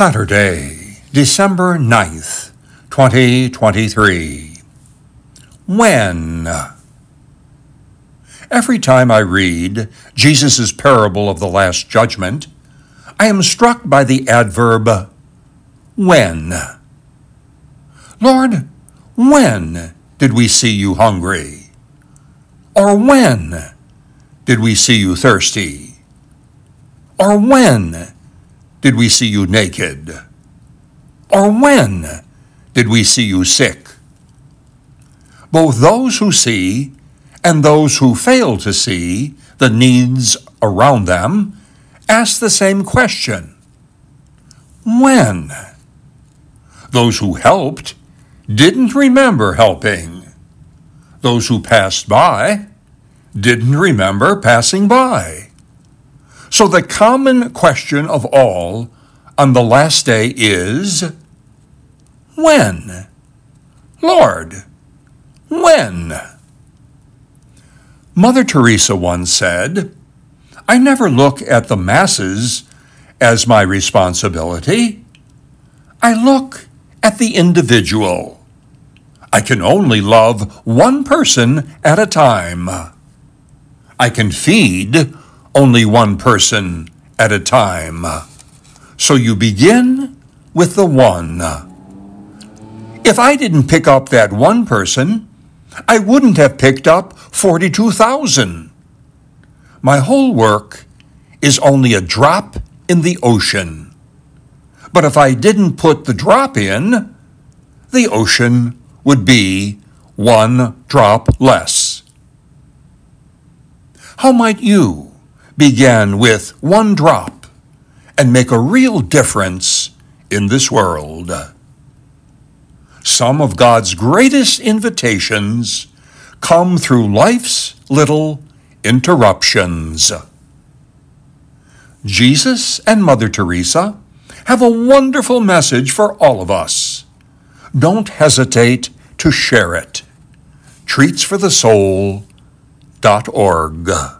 Saturday, December 9th, 2023. When? Every time I read Jesus' parable of the Last Judgment, I am struck by the adverb when. Lord, when did we see you hungry? Or when did we see you thirsty? Or when did we see you naked? Or when did we see you sick? Both those who see and those who fail to see the needs around them ask the same question When? Those who helped didn't remember helping. Those who passed by didn't remember passing by. So the common question of all on the last day is when? Lord, when? Mother Teresa once said, I never look at the masses as my responsibility. I look at the individual. I can only love one person at a time. I can feed only one person at a time. So you begin with the one. If I didn't pick up that one person, I wouldn't have picked up 42,000. My whole work is only a drop in the ocean. But if I didn't put the drop in, the ocean would be one drop less. How might you begin with one drop and make a real difference in this world. Some of God's greatest invitations come through life's little interruptions. Jesus and Mother Teresa have a wonderful message for all of us. Don't hesitate to share it. Treatsforthesoul.org